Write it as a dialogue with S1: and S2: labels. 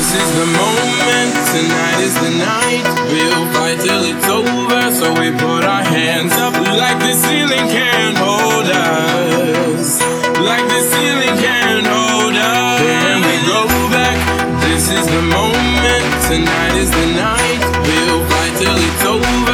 S1: This is the moment, tonight is the night. We'll fight till it's over, so we put our hands up like the ceiling can't hold us. Like the ceiling can't hold us. And we go back, this is the moment, tonight is the night. We'll fight till it's over.